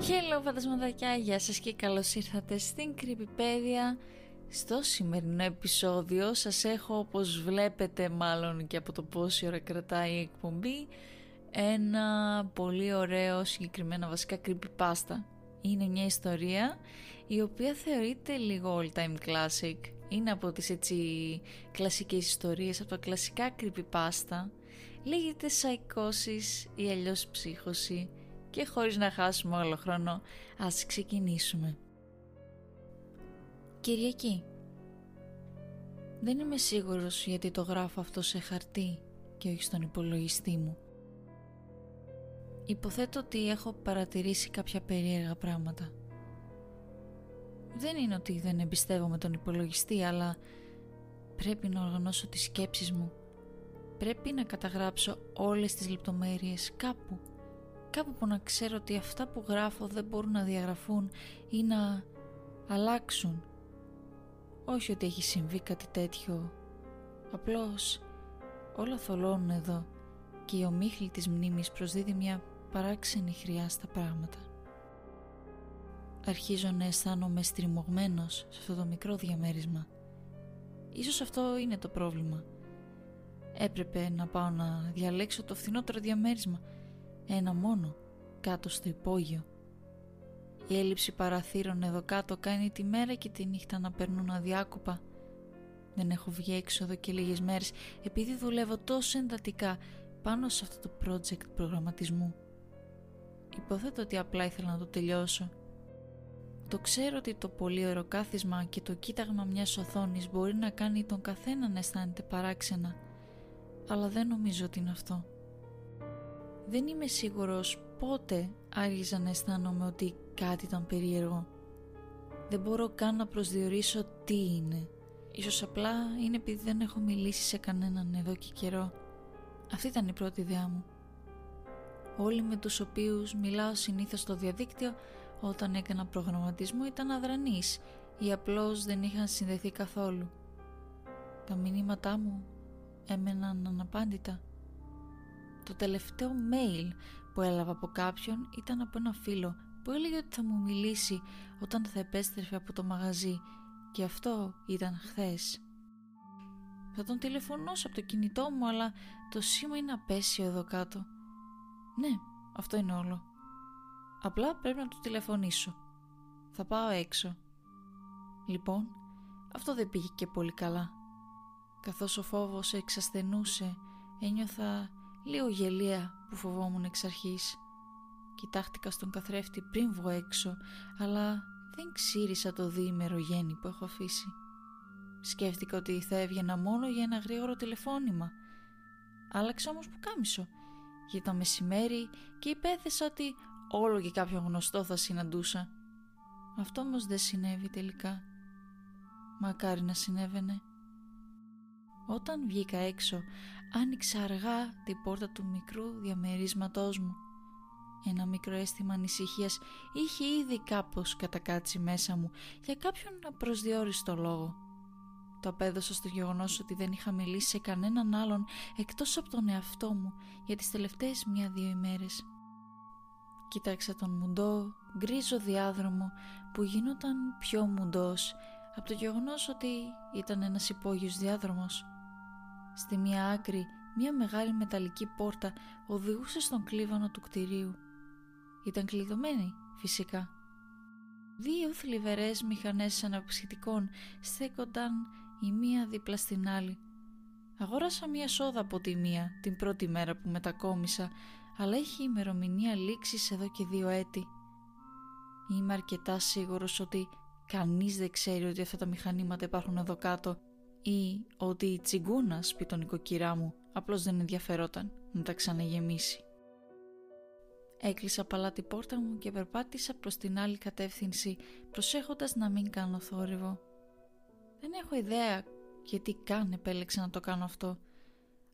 Hello φαντασματάκια, γεια σας και καλώς ήρθατε στην Creepypedia. Στο σημερινό επεισόδιο σας έχω όπως βλέπετε μάλλον και από το πόση ώρα κρατάει η εκπομπή Ένα πολύ ωραίο συγκεκριμένα βασικά creepypasta. Είναι μια ιστορία η οποία θεωρείται λίγο all time classic. Είναι από τις έτσι κλασικές ιστορίες, από τα κλασικά creepypasta. Λέγεται σαϊκώσεις ή αλλιώς ψύχωση και χωρίς να χάσουμε όλο χρόνο ας ξεκινήσουμε. Κυριακή Δεν είμαι σίγουρος γιατί το γράφω αυτό σε χαρτί και όχι στον υπολογιστή μου. Υποθέτω ότι έχω παρατηρήσει κάποια περίεργα πράγματα. Δεν είναι ότι δεν εμπιστεύομαι τον υπολογιστή, αλλά πρέπει να οργανώσω τις σκέψεις μου. Πρέπει να καταγράψω όλες τις λεπτομέρειες κάπου κάπου που να ξέρω ότι αυτά που γράφω δεν μπορούν να διαγραφούν ή να αλλάξουν. Όχι ότι έχει συμβεί κάτι τέτοιο. Απλώς όλα θολώνουν εδώ και η ομίχλη της μνήμης προσδίδει μια παράξενη χρειά στα πράγματα. Αρχίζω να αισθάνομαι στριμωγμένος σε αυτό το μικρό διαμέρισμα. Ίσως αυτό είναι το πρόβλημα. Έπρεπε να πάω να διαλέξω το φθηνότερο διαμέρισμα ένα μόνο, κάτω στο υπόγειο. Η έλλειψη παραθύρων εδώ κάτω κάνει τη μέρα και τη νύχτα να περνούν αδιάκοπα. Δεν έχω βγει έξω εδώ και λίγες μέρες επειδή δουλεύω τόσο εντατικά πάνω σε αυτό το project προγραμματισμού. Υποθέτω ότι απλά ήθελα να το τελειώσω. Το ξέρω ότι το πολύ ωραίο κάθισμα και το κοίταγμα μιας οθόνης μπορεί να κάνει τον καθένα να αισθάνεται παράξενα, αλλά δεν νομίζω ότι είναι αυτό. Δεν είμαι σίγουρος πότε άρχισα να αισθάνομαι ότι κάτι ήταν περίεργο. Δεν μπορώ καν να προσδιορίσω τι είναι. Ίσως απλά είναι επειδή δεν έχω μιλήσει σε κανέναν εδώ και καιρό. Αυτή ήταν η πρώτη ιδέα μου. Όλοι με τους οποίους μιλάω συνήθως στο διαδίκτυο όταν έκανα προγραμματισμό ήταν αδρανείς ή απλώς δεν είχαν συνδεθεί καθόλου. Τα μηνύματά μου έμεναν αναπάντητα. Το τελευταίο mail που έλαβα από κάποιον ήταν από ένα φίλο που έλεγε ότι θα μου μιλήσει όταν θα επέστρεφε από το μαγαζί και αυτό ήταν χθες. Θα τον τηλεφωνούσα από το κινητό μου αλλά το σήμα είναι απέσιο εδώ κάτω. Ναι, αυτό είναι όλο. Απλά πρέπει να του τηλεφωνήσω. Θα πάω έξω. Λοιπόν, αυτό δεν πήγε και πολύ καλά. Καθώς ο φόβος εξασθενούσε, ένιωθα Λίγο γελία που φοβόμουν εξ αρχής. Κοιτάχτηκα στον καθρέφτη πριν βγω έξω, αλλά δεν ξύρισα το διήμερο γέννη που έχω αφήσει. Σκέφτηκα ότι θα έβγαινα μόνο για ένα γρήγορο τηλεφώνημα. Άλλαξα όμως που κάμισο για το μεσημέρι και υπέθεσα ότι όλο και κάποιο γνωστό θα συναντούσα. Αυτό όμως δεν συνέβη τελικά. Μακάρι να συνέβαινε. Όταν βγήκα έξω, άνοιξα αργά την πόρτα του μικρού διαμερίσματός μου. Ένα μικρό αίσθημα ανησυχίας είχε ήδη κάπως κατακάτσει μέσα μου για κάποιον προσδιορίστο λόγο. Το απέδωσα στο γεγονός ότι δεν είχα μιλήσει σε κανέναν άλλον εκτός από τον εαυτό μου για τις τελευταίες μία-δύο ημέρες. Κοίταξα τον μουντό, γκρίζο διάδρομο που γινόταν πιο μουντός από το γεγονός ότι ήταν ένας υπόγειος διάδρομος. Στη μία άκρη μία μεγάλη μεταλλική πόρτα οδηγούσε στον κλίβανο του κτηρίου. Ήταν κλειδωμένη φυσικά. Δύο θλιβερές μηχανές αναψυχητικών στέκονταν η μία δίπλα στην άλλη. Αγόρασα μία σόδα από τη μία την πρώτη μέρα που μετακόμισα αλλά έχει ημερομηνία λήξης εδώ και δύο έτη. Είμαι αρκετά σίγουρος ότι κανείς δεν ξέρει ότι αυτά τα μηχανήματα υπάρχουν εδώ κάτω ή ότι η τσιγκούνας πει τον οικοκυρά μου απλώς δεν ενδιαφερόταν να τα ξαναγεμίσει. Έκλεισα παλά την πόρτα μου και περπάτησα προς την άλλη κατεύθυνση προσέχοντας να μην κάνω θόρυβο. Δεν έχω ιδέα γιατί καν επέλεξα να το κάνω αυτό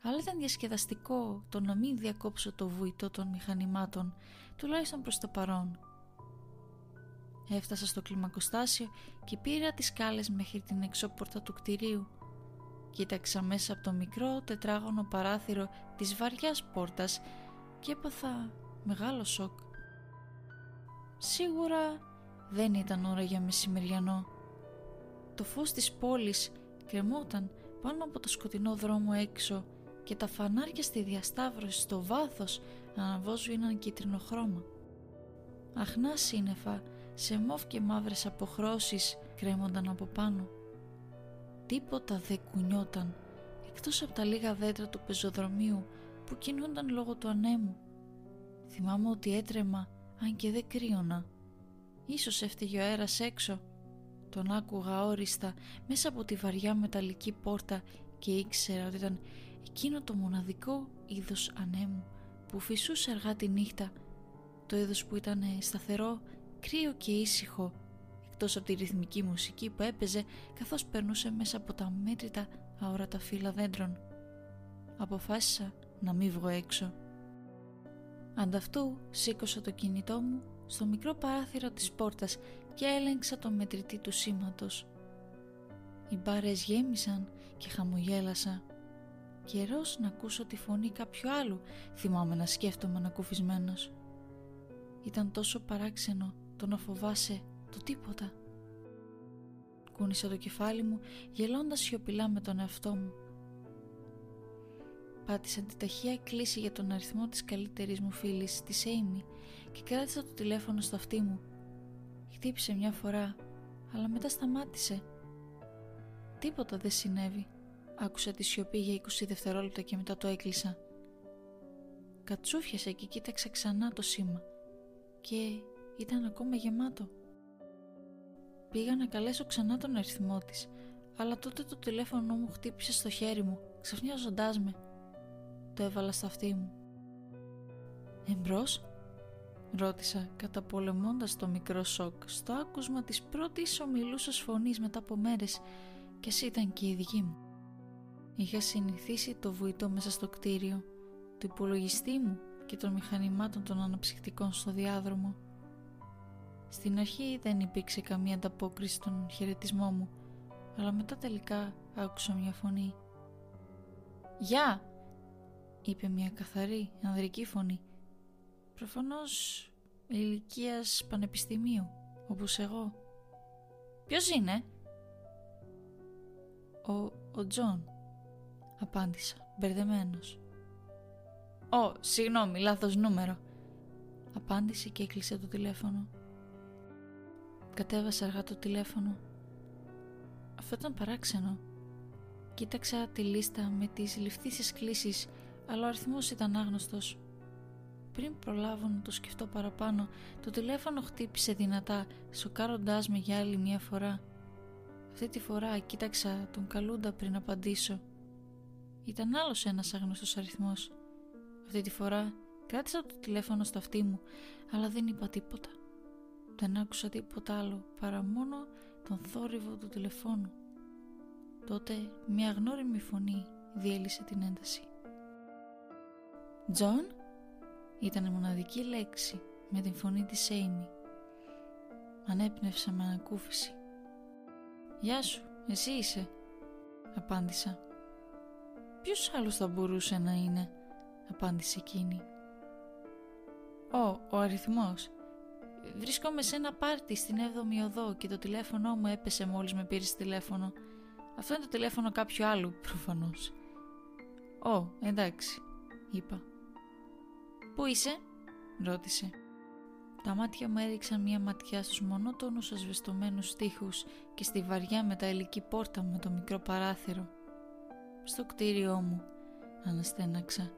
αλλά ήταν διασκεδαστικό το να μην διακόψω το βουητό των μηχανημάτων τουλάχιστον προς το παρόν. Έφτασα στο κλιμακοστάσιο και πήρα τις σκάλες μέχρι την εξώπορτα του κτηρίου Κοίταξα μέσα από το μικρό τετράγωνο παράθυρο της βαριάς πόρτας και έπαθα μεγάλο σοκ. Σίγουρα δεν ήταν ώρα για μεσημεριανό. Το φως της πόλης κρεμόταν πάνω από το σκοτεινό δρόμο έξω και τα φανάρια στη διασταύρωση στο βάθος αναβόσβηναν κίτρινο χρώμα. Αχνά σύννεφα σε μοβ και μαύρες αποχρώσεις κρέμονταν από πάνω. Τίποτα δεν κουνιόταν εκτός από τα λίγα δέντρα του πεζοδρομίου που κινούνταν λόγω του ανέμου. Θυμάμαι ότι έτρεμα αν και δεν κρύωνα. Ίσως έφταιγε ο αέρας έξω. Τον άκουγα όριστα μέσα από τη βαριά μεταλλική πόρτα και ήξερα ότι ήταν εκείνο το μοναδικό είδος ανέμου που φυσούσε αργά τη νύχτα. Το είδος που ήταν σταθερό, κρύο και ήσυχο εκτός από τη ρυθμική μουσική που έπαιζε καθώς περνούσε μέσα από τα μέτρητα αόρατα φύλλα δέντρων. Αποφάσισα να μην βγω έξω. Ανταυτού σήκωσα το κινητό μου στο μικρό παράθυρο της πόρτας και έλεγξα το μετρητή του σήματος. Οι μπάρες γέμισαν και χαμογέλασα. Καιρός να ακούσω τη φωνή κάποιου άλλου, θυμάμαι να σκέφτομαι ανακουφισμένος. Ήταν τόσο παράξενο το να φοβάσαι το τίποτα. Κούνησα το κεφάλι μου γελώντας σιωπηλά με τον εαυτό μου. Πάτησα την ταχεία κλίση για τον αριθμό της καλύτερης μου φίλης, της Amy, και κράτησα το τηλέφωνο στο αυτί μου. Χτύπησε μια φορά, αλλά μετά σταμάτησε. Τίποτα δεν συνέβη. Άκουσα τη σιωπή για 20 δευτερόλεπτα και μετά το έκλεισα. Κατσούφιασα και κοίταξα ξανά το σήμα και ήταν ακόμα γεμάτο. Πήγα να καλέσω ξανά τον αριθμό της, αλλά τότε το τηλέφωνο μου χτύπησε στο χέρι μου, ξαφνιάζοντάς με. Το έβαλα στα αυτή μου. «Εμπρός» ρώτησα καταπολεμώντας το μικρό σοκ στο άκουσμα της πρώτης ομιλούσας φωνής μετά από μέρες και εσύ ήταν και η δική μου. Είχα συνηθίσει το βουητό μέσα στο κτίριο, του υπολογιστή μου και των μηχανημάτων των αναψυχτικών στο διάδρομο. Στην αρχή δεν υπήρξε καμία ανταπόκριση στον χαιρετισμό μου, αλλά μετά τελικά άκουσα μια φωνή. «Γεια!» είπε μια καθαρή ανδρική φωνή. Προφανώς ηλικίας πανεπιστημίου, όπως εγώ. «Ποιος είναι;» «Ο, ο Τζον», απάντησα, μπερδεμένος. «Ω, συγγνώμη, λάθος νούμερο», απάντησε και έκλεισε το τηλέφωνο. Κατέβασα αργά το τηλέφωνο. Αυτό ήταν παράξενο. Κοίταξα τη λίστα με τις ληφθείσες κλήσεις, αλλά ο αριθμός ήταν άγνωστος. Πριν προλάβω να το σκεφτώ παραπάνω, το τηλέφωνο χτύπησε δυνατά, σοκάροντάς με για άλλη μια φορά. Αυτή τη φορά κοίταξα τον καλούντα πριν απαντήσω. Ήταν άλλος ένας άγνωστος αριθμός. Αυτή τη φορά κράτησα το τηλέφωνο στο αυτί μου, αλλά δεν είπα τίποτα. Δεν άκουσα τίποτα άλλο παρά μόνο τον θόρυβο του τηλεφώνου. Τότε μια γνώριμη φωνή διέλυσε την ένταση. «Τζον» ήταν η μοναδική λέξη με την φωνή της Έιμι. Ανέπνευσα με ανακούφιση. «Γεια σου, εσύ είσαι», απάντησα. «Ποιος άλλος θα μπορούσε να είναι», απάντησε εκείνη. «Ω, ο αριθμός. Βρίσκομαι σε ένα πάρτι στην 7η οδό και το τηλέφωνο μου έπεσε μόλις με πήρε τηλέφωνο. Αυτό είναι το τηλέφωνο κάποιου άλλου, προφανώς. «Ω, εντάξει», είπα. «Πού είσαι» ρώτησε. Τα μάτια μου έριξαν μία ματιά στους μονότονους ασβεστομένους στίχους και στη βαριά μεταλλική πόρτα με το μικρό παράθυρο. Στο κτίριό μου, αναστέναξα.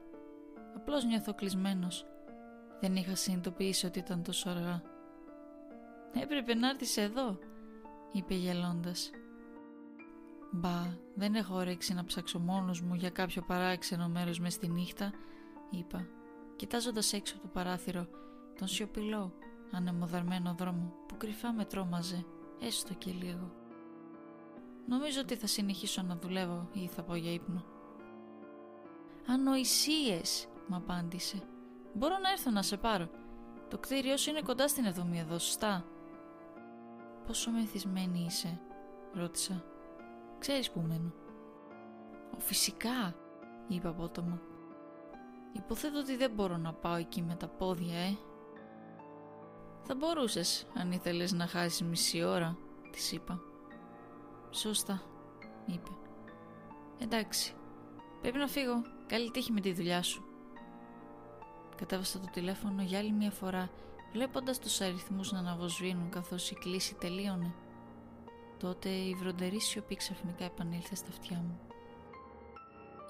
Απλώς νιώθω κλεισμένος. Δεν είχα συνειδητοποιήσει ότι ήταν τόσο αργά. Έπρεπε να έρθεις εδώ, είπε γελώντας. Μπα, δεν έχω όρεξη να ψάξω μόνος μου για κάποιο παράξενο μέρος μες στη νύχτα, είπα, κοιτάζοντας έξω από το παράθυρο τον σιωπηλό, ανεμοδαρμένο δρόμο που κρυφά με τρόμαζε, έστω και λίγο. Νομίζω ότι θα συνεχίσω να δουλεύω ή θα πω για ύπνο. Ανοησίες, μου απάντησε. Μπορώ να έρθω να σε πάρω. Το κτίριό σου είναι κοντά στην εδομή εδώ, σωστά. «Πόσο μεθυσμένη είσαι» ρώτησα. «Ξέρεις που μένω». «Ο φυσικά» είπα απότομα. «Υποθέτω ότι δεν μπορώ να πάω εκεί με τα πόδια, ε». Θα μπορούσες αν ήθελες να χάσεις μισή ώρα, της είπα. Σωστά, είπε. Εντάξει, πρέπει να φύγω. Καλή τύχη με τη δουλειά σου. Κατέβασα το τηλέφωνο για άλλη μια φορά, βλέποντας τους αριθμούς να αναβοσβήνουν καθώς η κλίση τελείωνε. Τότε η βροντερή σιωπή ξαφνικά επανήλθε στα αυτιά μου.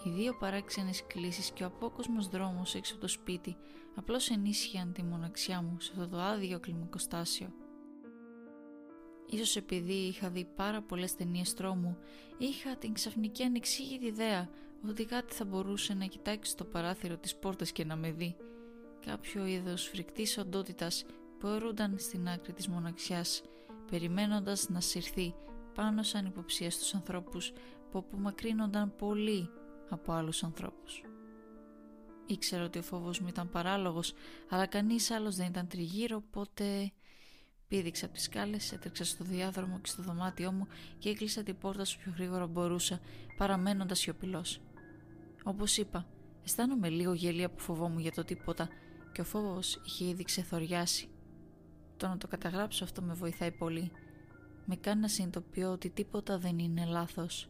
Οι δύο παράξενες κλήσεις και ο απόκοσμος δρόμος έξω από το σπίτι απλώς ενίσχυαν τη μοναξιά μου σε αυτό το άδειο κλιμακοστάσιο. Ίσως επειδή είχα δει πάρα πολλές ταινίες τρόμου, είχα την ξαφνική ανεξήγητη ιδέα ότι κάτι θα μπορούσε να κοιτάξει το παράθυρο της πόρτας και να με δει. Κάποιο είδος φρικτής οντότητας που αιρούνταν στην άκρη της μοναξιάς, περιμένοντας να συρθεί πάνω σαν υποψία στους ανθρώπους που απομακρύνονταν πολύ από άλλους ανθρώπους. Ήξερα ότι ο φόβος μου ήταν παράλογος, αλλά κανείς άλλος δεν ήταν τριγύρω, οπότε πήδηξα από τις σκάλες, έτρεξα στο διάδρομο και στο δωμάτιό μου και έκλεισα την πόρτα όσο πιο γρήγορα μπορούσα, παραμένοντας σιωπηλός. Όπως είπα, αισθάνομαι λίγο γελία που φοβόμουν για το τίποτα και ο φόβος είχε ήδη ξεθοριάσει. Το να το καταγράψω αυτό με βοηθάει πολύ. Με κάνει να συνειδητοποιώ ότι τίποτα δεν είναι λάθος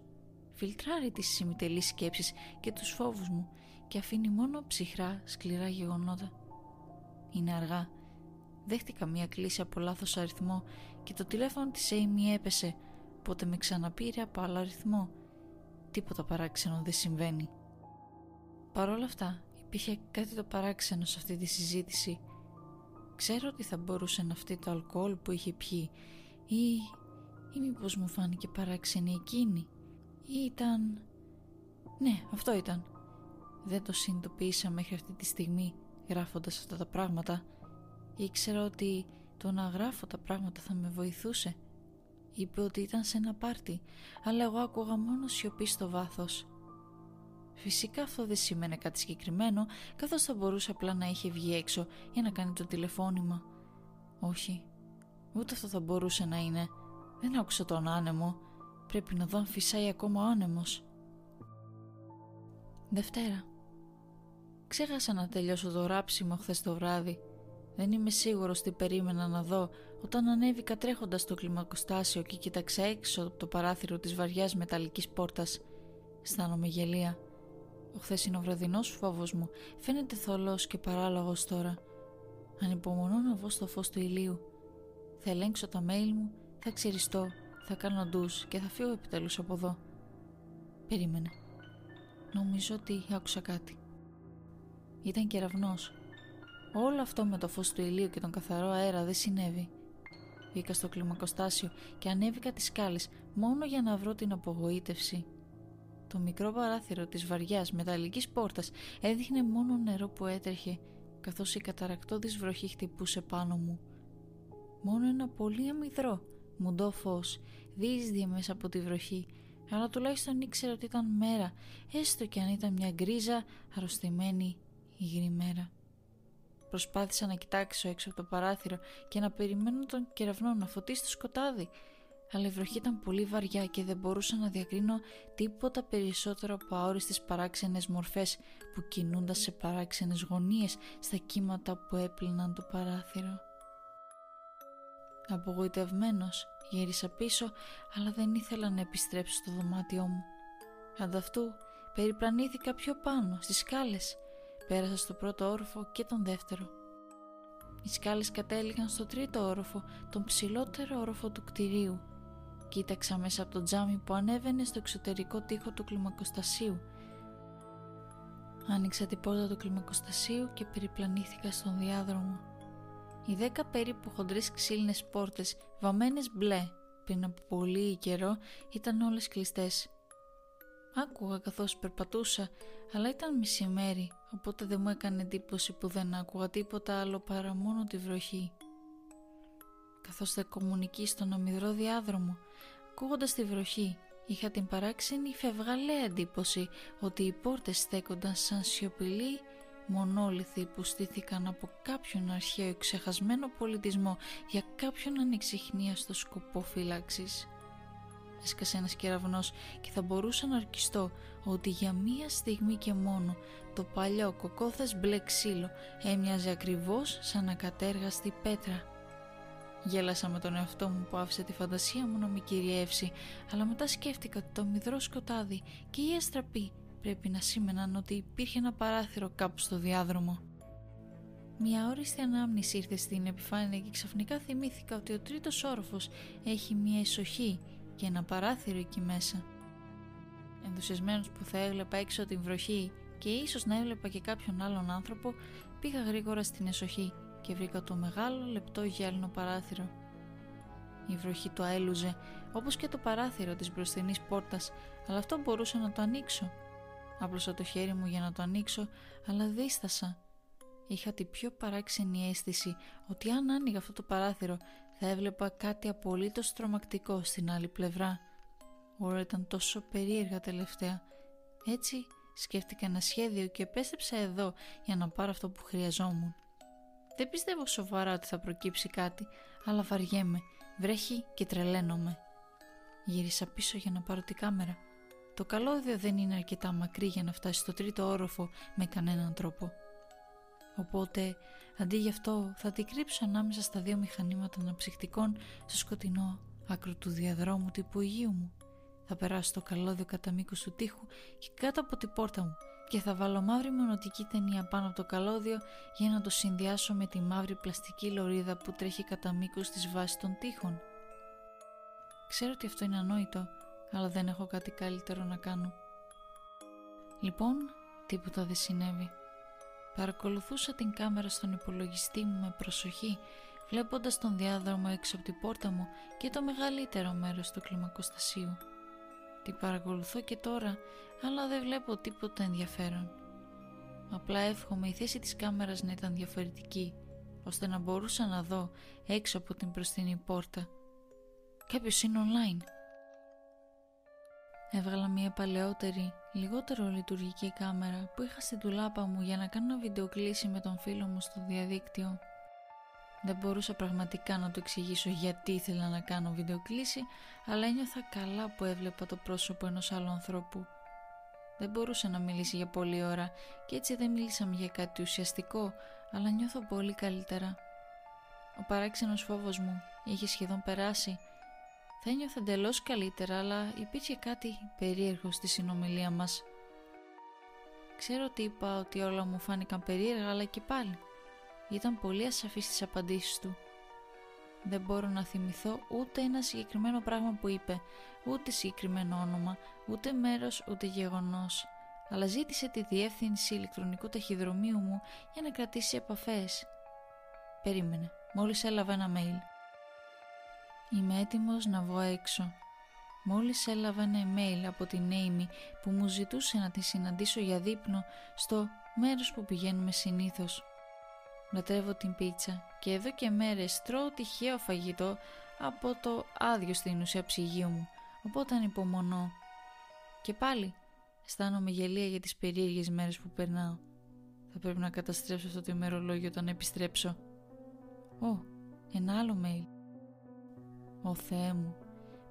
φιλτράρει τις συμμετελείς σκέψεις και τους φόβους μου και αφήνει μόνο ψυχρά σκληρά γεγονότα. Είναι αργά. Δέχτηκα μία κλίση από λάθος αριθμό και το τηλέφωνο της Amy έπεσε, πότε με ξαναπήρε από άλλο αριθμό. Τίποτα παράξενο δεν συμβαίνει. Παρ' όλα αυτά υπήρχε κάτι το παράξενο σε αυτή τη συζήτηση. Ξέρω ότι θα μπορούσε να φτύει το αλκοόλ που είχε πιει ή, ή μήπως μου φάνηκε παράξενη εκείνη ή ήταν... Ναι, αυτό ήταν. Δεν το συνειδητοποίησα μέχρι αυτή τη στιγμή γράφοντας αυτά τα πράγματα. Ήξερα ότι το να γράφω τα πράγματα θα με βοηθούσε. Είπε ότι ήταν σε ένα πάρτι, αλλά εγώ άκουγα μόνο σιωπή στο βάθος. Φυσικά αυτό δεν σήμαινε κάτι συγκεκριμένο, καθώς θα μπορούσε απλά να είχε βγει έξω για να κάνει το τηλεφώνημα. Όχι, ούτε αυτό θα μπορούσε να είναι. Δεν άκουσα τον άνεμο. Πρέπει να δω αν φυσάει ακόμα ο άνεμος. Δευτέρα. Ξέχασα να τελειώσω το ράψιμο χθες το βράδυ. Δεν είμαι σίγουρος τι περίμενα να δω όταν ανέβηκα τρέχοντας στο κλιμακοστάσιο και κοίταξα έξω από το παράθυρο της βαριάς μεταλλικής πόρτας. Αισθάνομαι γελία. Ο χθεσινό βραδινός φόβος μου φαίνεται θολός και παράλογος τώρα. Ανυπομονώ να βγω στο φως του ηλίου. Θα ελέγξω τα mail μου, θα ξεριστώ θα κάνω ντους και θα φύγω επιτέλους από εδώ. Περίμενε. Νομίζω ότι άκουσα κάτι. Ήταν κεραυνός. Όλο αυτό με το φως του ηλίου και τον καθαρό αέρα δεν συνέβη. Βγήκα στο κλιμακοστάσιο και ανέβηκα τις σκάλες μόνο για να βρω την απογοήτευση. Το μικρό παράθυρο της βαριάς μεταλλικής πόρτας έδειχνε μόνο νερό που έτρεχε καθώς η καταρακτώδης βροχή χτυπούσε πάνω μου. Μόνο ένα πολύ αμυδρό μουντό φως δίσδυε μέσα από τη βροχή αλλά τουλάχιστον ήξερα ότι ήταν μέρα έστω και αν ήταν μια γκρίζα αρρωστημένη υγρή μέρα. Προσπάθησα να κοιτάξω έξω από το παράθυρο και να περιμένω τον κεραυνό να φωτίσει το σκοτάδι αλλά η βροχή ήταν πολύ βαριά και δεν μπορούσα να διακρίνω τίποτα περισσότερο από αόριστες παράξενες μορφές που κινούνταν σε παράξενες γωνίες στα κύματα που έπλυναν το παράθυρο. Απογοητευμένος γύρισα πίσω αλλά δεν ήθελα να επιστρέψω στο δωμάτιό μου. Ανταυτού περιπλανήθηκα πιο πάνω στις σκάλες. Πέρασα στο πρώτο όροφο και τον δεύτερο. Οι σκάλες κατέληγαν στο τρίτο όροφο, τον ψηλότερο όροφο του κτηρίου. Κοίταξα μέσα από το τζάμι που ανέβαινε στο εξωτερικό τοίχο του κλιμακοστασίου. Άνοιξα την πόρτα του κλιμακοστασίου και περιπλανήθηκα στον διάδρομο. Οι δέκα περίπου χοντρές ξύλινες πόρτες, βαμμένες μπλε, πριν από πολύ καιρό, ήταν όλες κλειστές. Άκουγα καθώς περπατούσα, αλλά ήταν μισημέρι, οπότε δεν μου έκανε εντύπωση που δεν άκουγα τίποτα άλλο παρά μόνο τη βροχή. Καθώς θα κομμουνική στον αμυδρό διάδρομο, ακούγοντας τη βροχή, είχα την παράξενη φευγαλαία εντύπωση ότι οι πόρτες στέκονταν σαν σιωπηλοί μονόλιθοι που στήθηκαν από κάποιον αρχαίο ξεχασμένο πολιτισμό για κάποιον ανεξιχνίαστο σκοπό φύλαξης. Έσκασε ένας κεραυνός και θα μπορούσα να αρκιστώ ότι για μία στιγμή και μόνο το παλιό κοκόθες μπλε ξύλο έμοιαζε ακριβώς σαν ακατέργαστη πέτρα Γέλασα με τον εαυτό μου που άφησε τη φαντασία μου να με κυριεύσει, αλλά μετά σκέφτηκα ότι το μυδρό σκοτάδι και η αστραπή πρέπει να σήμαιναν ότι υπήρχε ένα παράθυρο κάπου στο διάδρομο. Μια όριστη ανάμνηση ήρθε στην επιφάνεια και ξαφνικά θυμήθηκα ότι ο τρίτος όροφος έχει μια ισοχή και ένα παράθυρο εκεί μέσα. Ενθουσιασμένος που θα έβλεπα έξω την βροχή και ίσως να έβλεπα και κάποιον άλλον άνθρωπο, πήγα γρήγορα στην εσοχή και βρήκα το μεγάλο λεπτό γυάλινο παράθυρο. Η βροχή το αέλουζε, όπως και το παράθυρο της μπροστινής πόρτας, αλλά αυτό μπορούσα να το ανοίξω. Άπλωσα το χέρι μου για να το ανοίξω, αλλά δίστασα. Είχα την πιο παράξενη αίσθηση ότι αν άνοιγα αυτό το παράθυρο θα έβλεπα κάτι απολύτως τρομακτικό στην άλλη πλευρά. Όλα ήταν τόσο περίεργα τελευταία. Έτσι σκέφτηκα ένα σχέδιο και επέστρεψα εδώ για να πάρω αυτό που χρειαζόμουν. Δεν πιστεύω σοβαρά ότι θα προκύψει κάτι, αλλά βαριέμαι, βρέχει και τρελαίνομαι. Γύρισα πίσω για να πάρω την κάμερα. Το καλώδιο δεν είναι αρκετά μακρύ για να φτάσει στο τρίτο όροφο με κανέναν τρόπο. Οπότε, αντί γι' αυτό, θα την κρύψω ανάμεσα στα δύο μηχανήματα αναψυχτικών στο σκοτεινό άκρο του διαδρόμου τύπου υγείου μου. Θα περάσω το καλώδιο κατά μήκος του τοίχου και κάτω από την πόρτα μου και θα βάλω μαύρη μονοτική ταινία πάνω από το καλώδιο για να το συνδυάσω με τη μαύρη πλαστική λωρίδα που τρέχει κατά μήκος της βάσης των τοίχων. Ξέρω ότι αυτό είναι ανόητο, αλλά δεν έχω κάτι καλύτερο να κάνω. Λοιπόν, τίποτα δεν συνέβη. Παρακολουθούσα την κάμερα στον υπολογιστή μου με προσοχή, βλέποντας τον διάδρομο έξω από την πόρτα μου και το μεγαλύτερο μέρος του κλιμακοστασίου. Την παρακολουθώ και τώρα, αλλά δεν βλέπω τίποτα ενδιαφέρον. Απλά εύχομαι η θέση της κάμερας να ήταν διαφορετική, ώστε να μπορούσα να δω έξω από την προστινή πόρτα. Κάποιος είναι online. Έβγαλα μια παλαιότερη, λιγότερο λειτουργική κάμερα που είχα στην τουλάπα μου για να κάνω βιντεοκλήση με τον φίλο μου στο διαδίκτυο. Δεν μπορούσα πραγματικά να το εξηγήσω γιατί ήθελα να κάνω βιντεοκλήση, αλλά ένιωθα καλά που έβλεπα το πρόσωπο ενός άλλου ανθρώπου. Δεν μπορούσα να μιλήσει για πολλή ώρα και έτσι δεν μίλησαμε για κάτι ουσιαστικό, αλλά νιώθω πολύ καλύτερα. Ο παράξενος φόβος μου είχε σχεδόν περάσει. Θα ένιωθα εντελώς καλύτερα, αλλά υπήρχε κάτι περίεργο στη συνομιλία μας. Ξέρω ότι είπα ότι όλα μου φάνηκαν περίεργα, αλλά και πάλι. Ήταν πολύ ασαφής στις απαντήσεις του. Δεν μπορώ να θυμηθώ ούτε ένα συγκεκριμένο πράγμα που είπε, ούτε συγκεκριμένο όνομα, ούτε μέρος, ούτε γεγονός. Αλλά ζήτησε τη διεύθυνση ηλεκτρονικού ταχυδρομείου μου για να κρατήσει επαφές. Περίμενε, μόλις έλαβα ένα mail. Είμαι έτοιμος να βγω έξω. Μόλις έλαβα ένα email από την Amy που μου ζητούσε να τη συναντήσω για δείπνο στο μέρος που πηγαίνουμε συνήθως. Λατρεύω την πίτσα και εδώ και μέρες τρώω τυχαίο φαγητό από το άδειο στην ουσία ψυγείο μου, οπότε ανυπομονώ. Και πάλι αισθάνομαι γελία για τις περίεργες μέρες που περνάω. Θα πρέπει να καταστρέψω αυτό το ημερολόγιο όταν επιστρέψω. Ω, ένα άλλο mail. Ω Θεέ μου,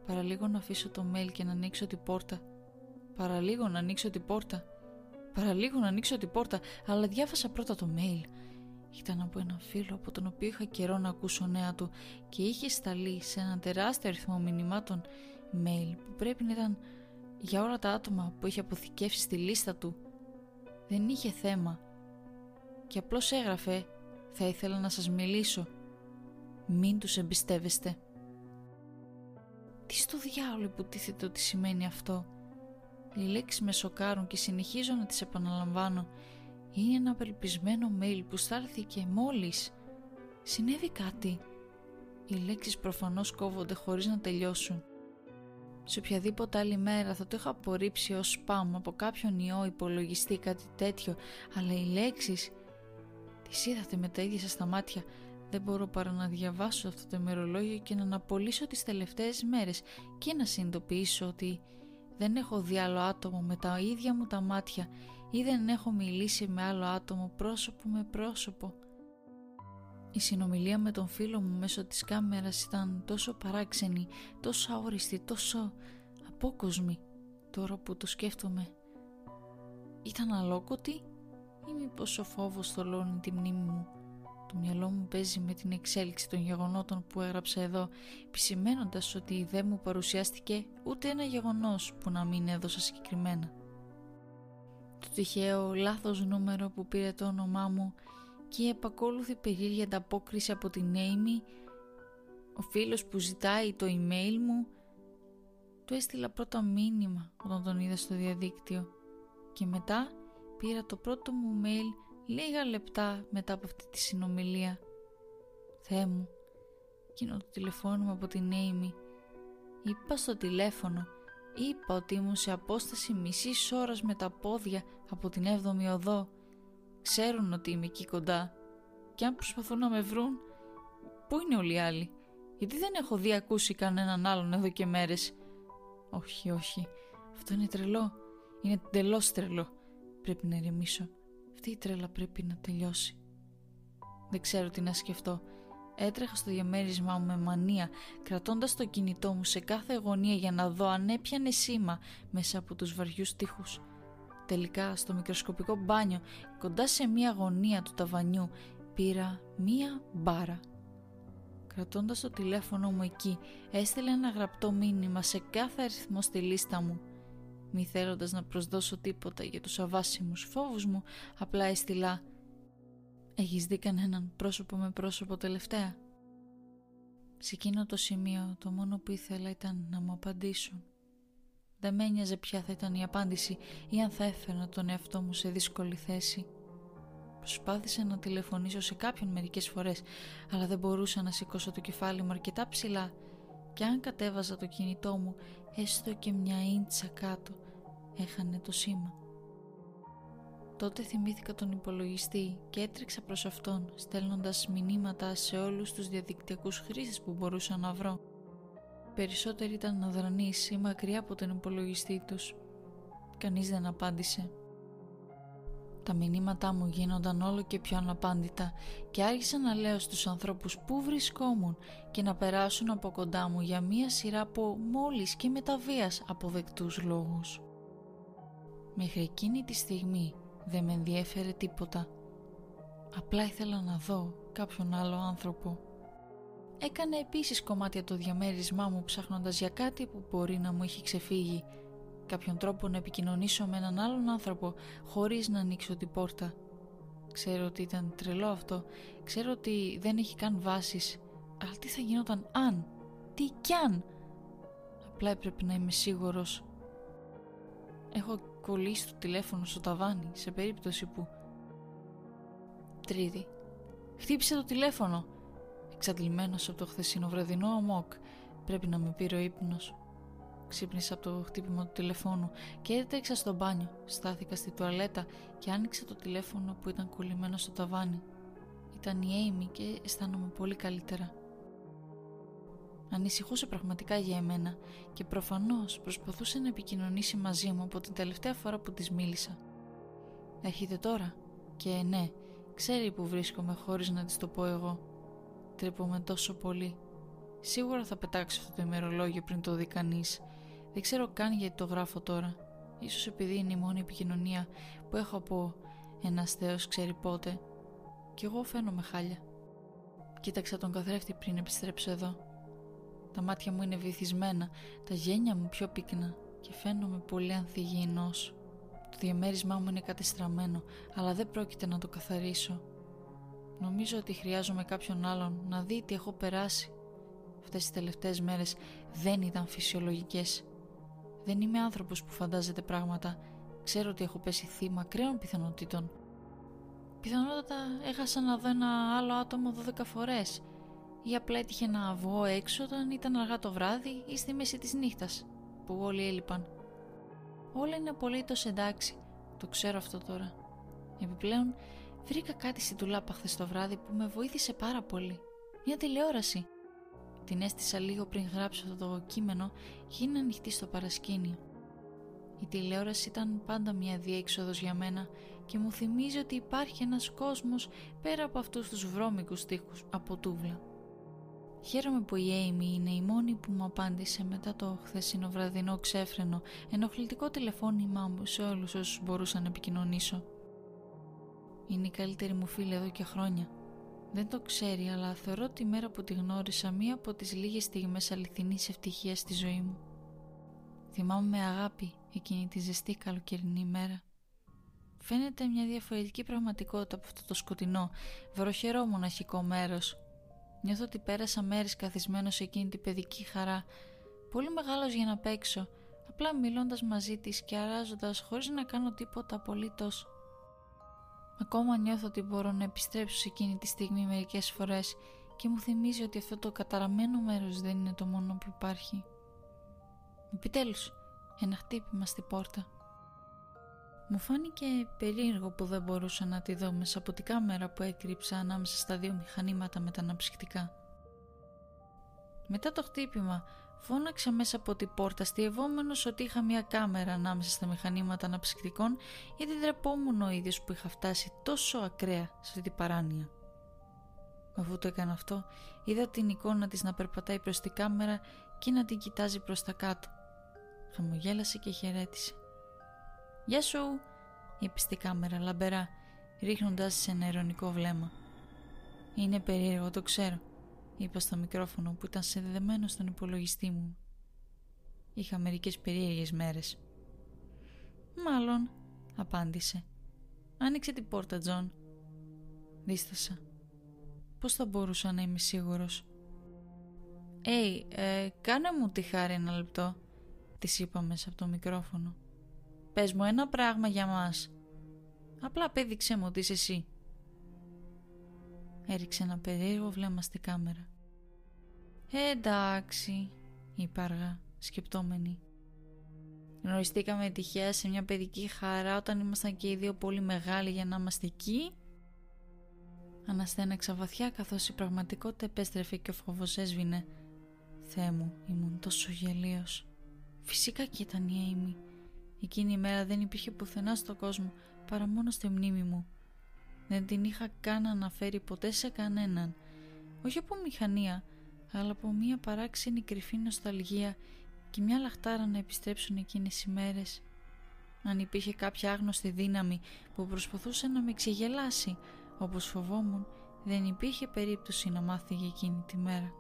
παραλίγο να αφήσω το mail και να ανοίξω την πόρτα. Παραλίγο να ανοίξω την πόρτα. Παραλίγο να ανοίξω την πόρτα, αλλά διάβασα πρώτα το mail. Ήταν από ένα φίλο από τον οποίο είχα καιρό να ακούσω νέα του και είχε σταλεί σε ένα τεράστιο αριθμό μηνυμάτων mail που πρέπει να ήταν για όλα τα άτομα που είχε αποθηκεύσει στη λίστα του. Δεν είχε θέμα και απλώς έγραφε «Θα ήθελα να σας μιλήσω. Μην τους εμπιστεύεστε». Τι στο διάολο υποτίθεται ότι σημαίνει αυτό; Οι λέξεις με σοκάρουν και συνεχίζω να τις επαναλαμβάνω είναι ένα απελπισμένο mail που στάλθηκε μόλις. Συνέβη κάτι. Οι λέξεις προφανώς κόβονται χωρίς να τελειώσουν. Σε οποιαδήποτε άλλη μέρα θα το είχα απορρίψει ως spam από κάποιον ιό υπολογιστή κάτι τέτοιο, αλλά οι λέξεις... Τις είδατε με τα ίδια σας τα μάτια. Δεν μπορώ παρά να διαβάσω αυτό το ημερολόγιο και να αναπολύσω τις τελευταίες μέρες και να συνειδητοποιήσω ότι δεν έχω δει άλλο άτομο με τα ίδια μου τα μάτια ή δεν έχω μιλήσει με άλλο άτομο πρόσωπο με πρόσωπο. Η συνομιλία με τον φίλο μου μέσω της κάμερας ήταν τόσο παράξενη, τόσο αόριστη, τόσο απόκοσμη τώρα που το σκέφτομαι. Ήταν αλόκοτη ή μήπως ο φόβος θολώνει τη μνήμη μου; Το μυαλό μου παίζει με την εξέλιξη των γεγονότων που έγραψα εδώ, επισημένοντας ότι δεν μου παρουσιάστηκε ούτε ένα γεγονός που να μην έδωσα συγκεκριμένα. Το τυχαίο λάθος νούμερο που πήρε το όνομά μου και η επακόλουθη περίεργη ανταπόκριση από την Amy, ο φίλος που ζητάει το email μου, του έστειλα πρώτα μήνυμα όταν τον είδα στο διαδίκτυο και μετά πήρα το πρώτο μου mail λίγα λεπτά μετά από αυτή τη συνομιλία. Θεέ μου, εκείνο το τηλεφώνημα από την Amy. Είπα στο τηλέφωνο, είπα ότι ήμουν σε απόσταση μισής ώρας με τα πόδια από την 7η οδό. Ξέρουν ότι είμαι εκεί κοντά και αν προσπαθούν να με βρουν, πού είναι όλοι οι άλλοι; Γιατί δεν έχω δει ακούσει κανέναν άλλον εδώ και μέρες. Όχι, όχι, αυτό είναι τρελό. Είναι τελώ τρελό. Πρέπει να ηρεμήσω. Αυτή η τρέλα πρέπει να τελειώσει. Δεν ξέρω τι να σκεφτώ. Έτρεχα στο διαμέρισμά μου με μανία, κρατώντας το κινητό μου σε κάθε γωνία για να δω αν έπιανε σήμα μέσα από τους βαριούς τείχους. Τελικά, στο μικροσκοπικό μπάνιο, κοντά σε μία γωνία του ταβανιού, πήρα μία μπάρα. Κρατώντας το τηλέφωνο μου εκεί, έστειλε ένα γραπτό μήνυμα σε κάθε αριθμό στη λίστα μου μη θέλοντας να προσδώσω τίποτα για τους αβάσιμους φόβους μου, απλά έστειλα «Έχεις δει κανέναν πρόσωπο με πρόσωπο τελευταία» Σε εκείνο το σημείο το μόνο που ήθελα ήταν να μου απαντήσουν. Δεν με ένοιαζε ποια θα ήταν η απάντηση ή αν θα έφερνα τον εαυτό μου σε δύσκολη θέση. Προσπάθησα να τηλεφωνήσω σε κάποιον μερικές φορές, αλλά δεν μπορούσα να σηκώσω το κεφάλι μου αρκετά ψηλά και αν κατέβαζα το κινητό μου έστω και μια ίντσα κάτω έχανε το σήμα. Τότε θυμήθηκα τον υπολογιστή και έτρεξα προς αυτόν στέλνοντας μηνύματα σε όλους τους διαδικτυακούς χρήστες που μπορούσα να βρω. Περισσότεροι ήταν αδρανείς ή μακριά από τον υπολογιστή τους. Κανείς δεν απάντησε. Τα μηνύματά μου γίνονταν όλο και πιο αναπάντητα και άρχισα να λέω στους ανθρώπους πού βρισκόμουν και να περάσουν από κοντά μου για μία σειρά από μόλις και μεταβίας αποδεκτούς λόγους. Μέχρι εκείνη τη στιγμή δεν με ενδιέφερε τίποτα. Απλά ήθελα να δω κάποιον άλλο άνθρωπο. Έκανε επίσης κομμάτια το διαμέρισμά μου ψάχνοντας για κάτι που μπορεί να μου είχε ξεφύγει κάποιον τρόπο να επικοινωνήσω με έναν άλλον άνθρωπο χωρίς να ανοίξω την πόρτα. Ξέρω ότι ήταν τρελό αυτό, ξέρω ότι δεν έχει καν βάσεις, αλλά τι θα γινόταν αν, τι κι αν. Απλά έπρεπε να είμαι σίγουρος. Έχω κολλήσει το τηλέφωνο στο ταβάνι σε περίπτωση που... Τρίτη. Χτύπησε το τηλέφωνο. Εξαντλημένος από το χθεσινό βραδινό αμόκ. Πρέπει να με πήρε ο ύπνος. Ξύπνησα από το χτύπημα του τηλεφώνου και έτρεξα στο μπάνιο. Στάθηκα στη τουαλέτα και άνοιξα το τηλέφωνο που ήταν κολλημένο στο ταβάνι. Ήταν η Amy και αισθάνομαι πολύ καλύτερα. Ανησυχούσε πραγματικά για εμένα και προφανώς προσπαθούσε να επικοινωνήσει μαζί μου από την τελευταία φορά που της μίλησα. Έρχεται τώρα και ναι, ξέρει που βρίσκομαι χωρίς να της το πω εγώ. Τρέπομαι τόσο πολύ. Σίγουρα θα πετάξω αυτό το ημερολόγιο πριν το δει κανείς δεν ξέρω καν γιατί το γράφω τώρα. Ίσως επειδή είναι η μόνη επικοινωνία που έχω από ένας θεός ξέρει πότε. Κι εγώ φαίνομαι χάλια. Κοίταξα τον καθρέφτη πριν επιστρέψω εδώ. Τα μάτια μου είναι βυθισμένα, τα γένια μου πιο πύκνα και φαίνομαι πολύ ανθυγιεινός. Το διαμέρισμά μου είναι κατεστραμμένο, αλλά δεν πρόκειται να το καθαρίσω. Νομίζω ότι χρειάζομαι κάποιον άλλον να δει τι έχω περάσει. Αυτές τις τελευταίες μέρες δεν ήταν φυσιολογικές. Δεν είμαι άνθρωπος που φαντάζεται πράγματα. Ξέρω ότι έχω πέσει θύμα κρέων πιθανότητων. Πιθανότατα έχασα να δω ένα άλλο άτομο 12 φορές. Ή απλά έτυχε να βγω έξω όταν ήταν αργά το βράδυ ή στη μέση της νύχτας, που όλοι έλειπαν. Όλα είναι απολύτως εντάξει. Το ξέρω αυτό τώρα. Επιπλέον, βρήκα κάτι στην τουλάπα χθες το βράδυ που με βοήθησε πάρα πολύ. Μια τηλεόραση. Την έστησα λίγο πριν γράψω αυτό το κείμενο και είναι ανοιχτή στο παρασκήνιο. Η τηλεόραση ήταν πάντα μια διέξοδος για μένα και μου θυμίζει ότι υπάρχει ένας κόσμος πέρα από αυτούς τους βρώμικους τείχους από τούβλα. Χαίρομαι που η Amy είναι η μόνη που μου απάντησε μετά το χθεσινό βραδινό ξέφρενο ενοχλητικό τηλεφώνημά μου σε όλους όσους μπορούσα να επικοινωνήσω. Είναι η καλύτερη μου φίλη εδώ και χρόνια. Δεν το ξέρει, αλλά θεωρώ τη μέρα που τη γνώρισα μία από τις λίγες στιγμές αληθινής ευτυχίας στη ζωή μου. Θυμάμαι με αγάπη εκείνη τη ζεστή καλοκαιρινή μέρα. Φαίνεται μια διαφορετική πραγματικότητα από αυτό το σκοτεινό, βροχερό μοναχικό μέρος. Νιώθω ότι πέρασα μέρες καθισμένος σε εκείνη την παιδική χαρά, πολύ μεγάλος για να παίξω, απλά μιλώντας μαζί της και αράζοντας χωρίς να κάνω τίποτα απολύτως. Ακόμα νιώθω ότι μπορώ να επιστρέψω σε εκείνη τη στιγμή μερικές φορές και μου θυμίζει ότι αυτό το καταραμένο μέρος δεν είναι το μόνο που υπάρχει. Επιτέλους, ένα χτύπημα στη πόρτα. Μου φάνηκε περίεργο που δεν μπορούσα να τη δω μέσα από την κάμερα που έκρυψα ανάμεσα στα δύο μηχανήματα με τα αναψυκτικά. Μετά το χτύπημα φώναξα μέσα από την πόρτα στιευόμενος ότι είχα μια κάμερα ανάμεσα στα μηχανήματα αναψυκτικών γιατί τρεπόμουν ο ίδιος που είχα φτάσει τόσο ακραία σε αυτή την παράνοια. Αφού το έκανα αυτό, είδα την εικόνα της να περπατάει προς την κάμερα και να την κοιτάζει προς τα κάτω. Χαμογέλασε και χαιρέτησε. «Γεια σου», είπε στη κάμερα λαμπερά, ρίχνοντας σε ένα ειρωνικό βλέμμα. «Είναι περίεργο, το ξέρω», είπα στο μικρόφωνο που ήταν συνδεδεμένο στον υπολογιστή μου. Είχα μερικές περίεργες μέρες. «Μάλλον», απάντησε. «Άνοιξε την πόρτα, Τζον». Δίστασα. Πώς θα μπορούσα να είμαι σίγουρος; «Έι, ε, κάνε μου τη χάρη ένα λεπτό», της είπα μέσα από το μικρόφωνο. Πες μου ένα πράγμα για μας. Απλά πέδειξέ μου ότι είσαι εσύ. Έριξε ένα περίεργο βλέμμα στη κάμερα. Ε, εντάξει, είπα αργά, σκεπτόμενη. Γνωριστήκαμε τυχαία σε μια παιδική χαρά όταν ήμασταν και οι δύο πολύ μεγάλοι για να είμαστε εκεί. Αναστέναξα βαθιά καθώς η πραγματικότητα επέστρεφε και ο φόβος έσβηνε. Θεέ μου, ήμουν τόσο γελίος. Φυσικά και ήταν η Amy. Εκείνη η μέρα δεν υπήρχε πουθενά στον κόσμο παρά μόνο στη μνήμη μου. Δεν την είχα καν αναφέρει ποτέ σε κανέναν. Όχι από μηχανία, αλλά από μια παράξενη κρυφή νοσταλγία και μια λαχτάρα να επιστρέψουν εκείνες οι μέρες. Αν υπήρχε κάποια άγνωστη δύναμη που προσπαθούσε να με ξεγελάσει, όπως φοβόμουν, δεν υπήρχε περίπτωση να μάθει για εκείνη τη μέρα.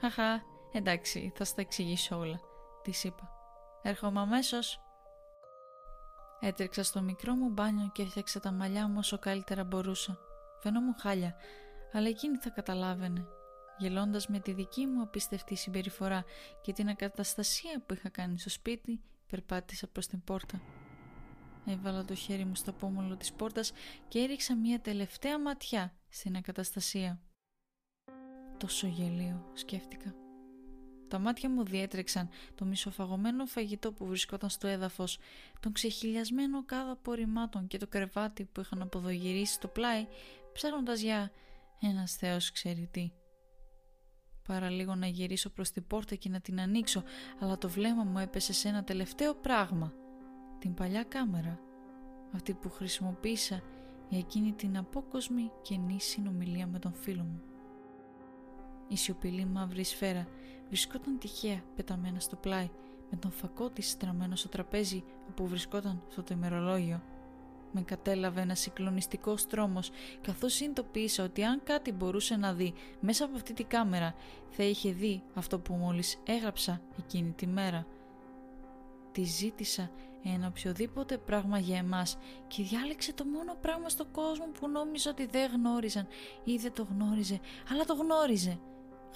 «Αχα, εντάξει, θα στα εξηγήσω όλα», της είπα. Έρχομαι αμέσως. Έτρεξα στο μικρό μου μπάνιο και έφτιαξα τα μαλλιά μου όσο καλύτερα μπορούσα. Φαινόμουν χάλια, αλλά εκείνη θα καταλάβαινε. Γελώντας με τη δική μου απίστευτη συμπεριφορά και την ακαταστασία που είχα κάνει στο σπίτι, περπάτησα προς την πόρτα. Έβαλα το χέρι μου στο πόμολο της πόρτας και έριξα μια τελευταία ματιά στην ακαταστασία. Τόσο γελίο, σκέφτηκα. Τα μάτια μου διέτρεξαν το μισοφαγωμένο φαγητό που βρισκόταν στο έδαφος, τον ξεχυλιασμένο κάδο απορριμμάτων και το κρεβάτι που είχαν αποδογυρίσει στο πλάι, ψάχνοντας για ένας θεός ξέρει τι. Παραλίγο να γυρίσω προς την πόρτα και να την ανοίξω, αλλά το βλέμμα μου έπεσε σε ένα τελευταίο πράγμα. Την παλιά κάμερα, αυτή που χρησιμοποίησα για εκείνη την απόκοσμη καινή συνομιλία με τον φίλο μου. Η σιωπηλή μαύρη σφαίρα βρισκόταν τυχαία πεταμένα στο πλάι με τον φακό της στραμμένο στο τραπέζι όπου βρισκόταν στο το ημερολόγιο. Με κατέλαβε ένας συγκλονιστικός τρόμος καθώς συνειδητοποίησα ότι αν κάτι μπορούσε να δει μέσα από αυτή τη κάμερα θα είχε δει αυτό που μόλις έγραψα εκείνη τη μέρα. Τη ζήτησα ένα οποιοδήποτε πράγμα για εμάς και διάλεξε το μόνο πράγμα στον κόσμο που νόμιζα ότι δεν γνώριζαν ή δεν το γνώριζε, αλλά το γνώριζε.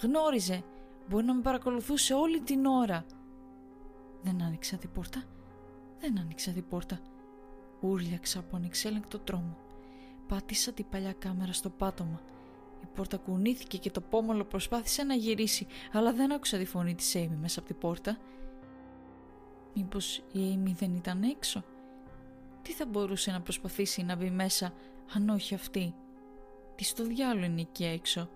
Γνώριζε. Μπορεί να με παρακολουθούσε όλη την ώρα. Δεν άνοιξα την πόρτα. Δεν άνοιξα την πόρτα. Ούρλιαξα από ανεξέλεγκτο τρόμο. Πάτησα την παλιά κάμερα στο πάτωμα. Η πόρτα κουνήθηκε και το πόμολο προσπάθησε να γυρίσει, αλλά δεν άκουσα τη φωνή της Amy μέσα από την πόρτα. Μήπως η Amy δεν ήταν έξω; Τι θα μπορούσε να προσπαθήσει να μπει μέσα, αν όχι αυτή; Τι στο διάλογο είναι εκεί έξω.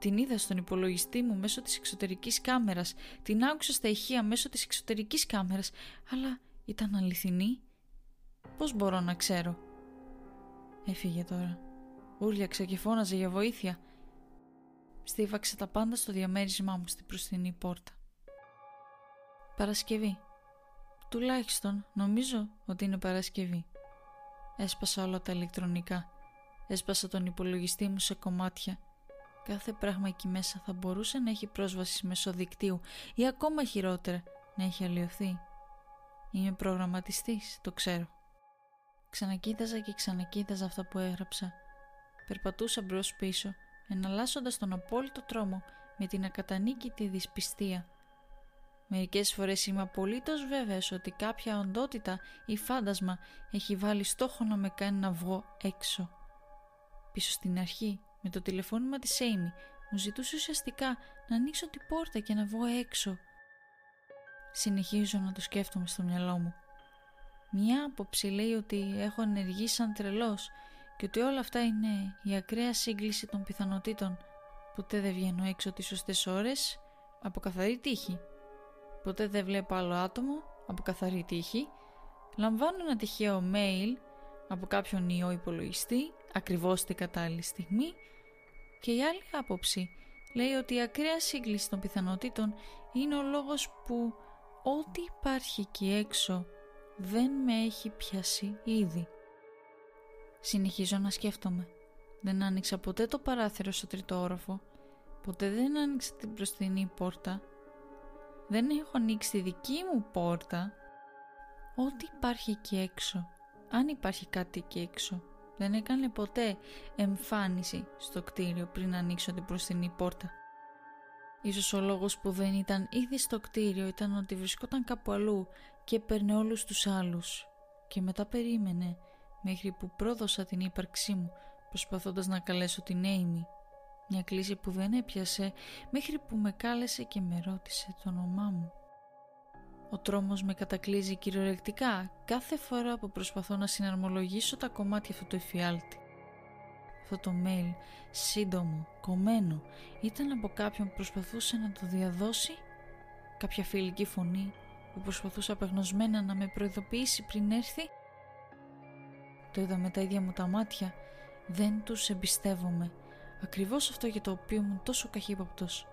Την είδα στον υπολογιστή μου μέσω της εξωτερικής κάμερας. Την άκουσα στα ηχεία μέσω της εξωτερικής κάμερας. Αλλά ήταν αληθινή. Πώς μπορώ να ξέρω; Έφυγε τώρα. Ούρλιαξε και φώναζε για βοήθεια. Στίβαξε τα πάντα στο διαμέρισμά μου στην προστινή πόρτα. Παρασκευή. Τουλάχιστον νομίζω ότι είναι Παρασκευή. Έσπασα όλα τα ηλεκτρονικά. Έσπασα τον υπολογιστή μου σε κομμάτια. Κάθε πράγμα εκεί μέσα θα μπορούσε να έχει πρόσβαση μέσω δικτύου ή ακόμα χειρότερα να έχει αλλοιωθεί. Είμαι προγραμματιστής, το ξέρω. Ξανακοίταζα και ξανακοίταζα αυτά που έγραψα. Περπατούσα μπρος πίσω, εναλλάσσοντας τον απόλυτο τρόμο με την ακατανίκητη δυσπιστία. Μερικές φορές είμαι απολύτως βέβαιος ότι κάποια οντότητα ή φάντασμα έχει βάλει στόχο να με κάνει να βγω έξω. Πίσω στην αρχή, με το τηλεφώνημα της Έιμι, μου ζητούσε ουσιαστικά να ανοίξω την πόρτα και να βγω έξω. Συνεχίζω να το σκέφτομαι στο μυαλό μου. Μια άποψη λέει ότι έχω ενεργήσει σαν τρελός και ότι όλα αυτά είναι η ακραία σύγκληση των πιθανότητων. Ποτέ δεν βγαίνω έξω τις σωστές ώρες από καθαρή τύχη. Ποτέ δεν βλέπω άλλο άτομο από καθαρή τύχη. Λαμβάνω ένα τυχαίο mail από κάποιον ιό υπολογιστή ακριβώς την κατάλληλη στιγμή και η άλλη άποψη λέει ότι η ακραία σύγκληση των πιθανότητων είναι ο λόγος που ό,τι υπάρχει εκεί έξω δεν με έχει πιάσει ήδη. Συνεχίζω να σκέφτομαι. Δεν άνοιξα ποτέ το παράθυρο στο τρίτο όροφο. Ποτέ δεν άνοιξα την μπροστινή πόρτα. Δεν έχω ανοίξει τη δική μου πόρτα. Ό,τι υπάρχει εκεί έξω. Αν υπάρχει κάτι εκεί έξω. Δεν έκανε ποτέ εμφάνιση στο κτίριο πριν ανοίξω την μπροστινή πόρτα. Ίσως ο λόγος που δεν ήταν ήδη στο κτίριο ήταν ότι βρισκόταν κάπου αλλού και έπαιρνε όλους τους άλλους και μετά περίμενε μέχρι που πρόδωσα την ύπαρξή μου προσπαθώντας να καλέσω την Έιμι. Μια κλίση που δεν έπιασε μέχρι που με κάλεσε και με ρώτησε το όνομά μου. Ο τρόμος με κατακλείζει κυριολεκτικά κάθε φορά που προσπαθώ να συναρμολογήσω τα κομμάτια αυτού του εφιάλτη. Αυτό το mail, σύντομο, κομμένο, ήταν από κάποιον που προσπαθούσε να το διαδώσει; Κάποια φιλική φωνή που προσπαθούσε απεγνωσμένα να με προειδοποιήσει πριν έρθει; Το είδα με τα ίδια μου τα μάτια. Δεν τους εμπιστεύομαι. Ακριβώς αυτό για το οποίο ήμουν τόσο καχύποπτος.